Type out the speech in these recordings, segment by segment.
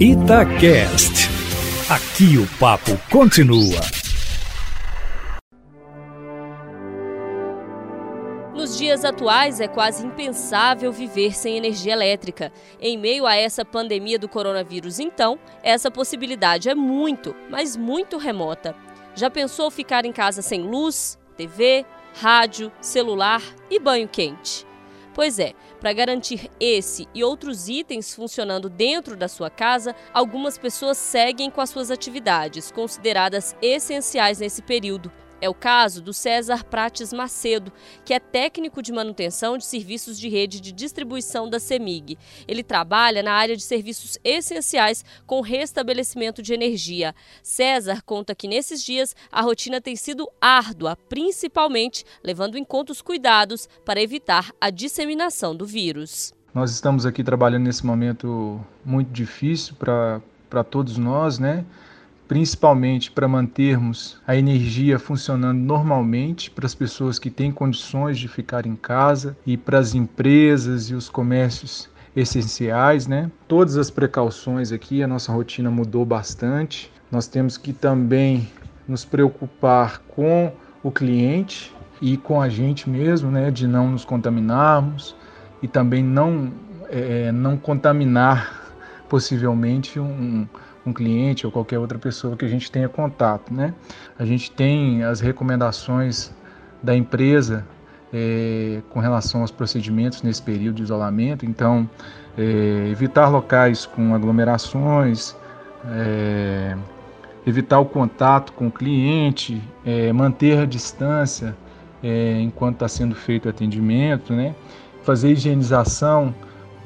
Itacast. Aqui o papo continua. Nos dias atuais, é quase impensável viver sem energia elétrica. Em meio a essa pandemia do coronavírus, então, essa possibilidade é muito, mas muito remota. Já pensou ficar em casa sem luz, TV, rádio, celular e banho quente? Pois é, para garantir esse e outros itens funcionando dentro da sua casa, algumas pessoas seguem com as suas atividades, consideradas essenciais nesse período, é o caso do César Prates Macedo, que é técnico de manutenção de serviços de rede de distribuição da CEMIG. Ele trabalha na área de serviços essenciais com restabelecimento de energia. César conta que nesses dias a rotina tem sido árdua, principalmente levando em conta os cuidados para evitar a disseminação do vírus. Nós estamos aqui trabalhando nesse momento muito difícil para todos nós, né? Principalmente para mantermos a energia funcionando normalmente para as pessoas que têm condições de ficar em casa e para as empresas e os comércios essenciais, né? Todas as precauções aqui, a nossa rotina mudou bastante. Nós temos que também nos preocupar com o cliente e com a gente mesmo, né? De não nos contaminarmos e também não é, não contaminar possivelmente um, um cliente ou qualquer outra pessoa que a gente tenha contato, né? A gente tem as recomendações da empresa é, com relação aos procedimentos nesse período de isolamento, então é, evitar locais com aglomerações, é, evitar o contato com o cliente, é, manter a distância é, enquanto está sendo feito o atendimento, né? fazer higienização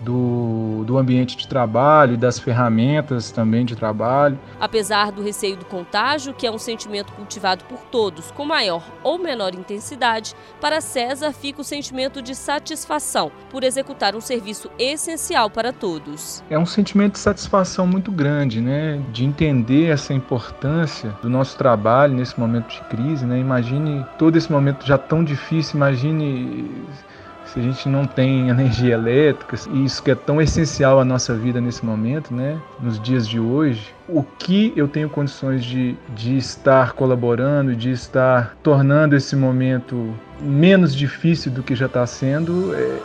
do, do ambiente de trabalho e das ferramentas também de trabalho. Apesar do receio do contágio, que é um sentimento cultivado por todos com maior ou menor intensidade, para César fica o sentimento de satisfação por executar um serviço essencial para todos. É um sentimento de satisfação muito grande, né? De entender essa importância do nosso trabalho nesse momento de crise, né? Imagine todo esse momento já tão difícil, imagine se a gente não tem energia elétrica, e isso que é tão essencial à nossa vida nesse momento, né, nos dias de hoje, o que eu tenho condições de, de estar colaborando, de estar tornando esse momento menos difícil do que já está sendo, é,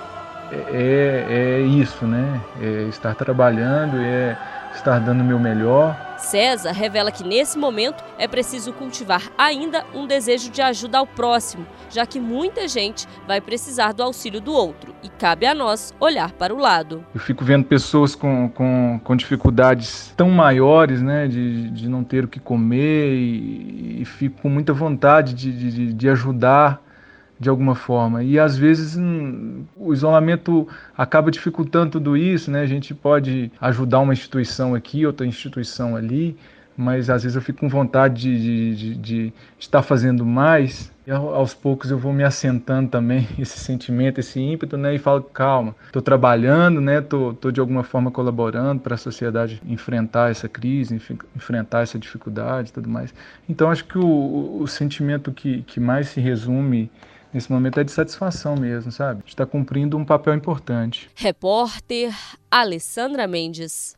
é, é isso, né? É estar trabalhando, é estar dando o meu melhor. César revela que nesse momento é preciso cultivar ainda um desejo de ajuda ao próximo, já que muita gente vai precisar do auxílio do outro e cabe a nós olhar para o lado. Eu fico vendo pessoas com, com, com dificuldades tão maiores, né, de, de não ter o que comer e, e fico com muita vontade de, de, de ajudar de alguma forma. E às vezes hum, o isolamento acaba dificultando tudo isso, né? A gente pode ajudar uma instituição aqui, outra instituição ali, mas às vezes eu fico com vontade de, de, de, de estar fazendo mais. E aos poucos eu vou me assentando também esse sentimento, esse ímpeto, né? E falo, calma, estou trabalhando, né? Estou tô, tô de alguma forma colaborando para a sociedade enfrentar essa crise, enfrentar essa dificuldade e tudo mais. Então acho que o, o sentimento que, que mais se resume nesse momento é de satisfação mesmo, sabe? Está cumprindo um papel importante. Repórter Alessandra Mendes.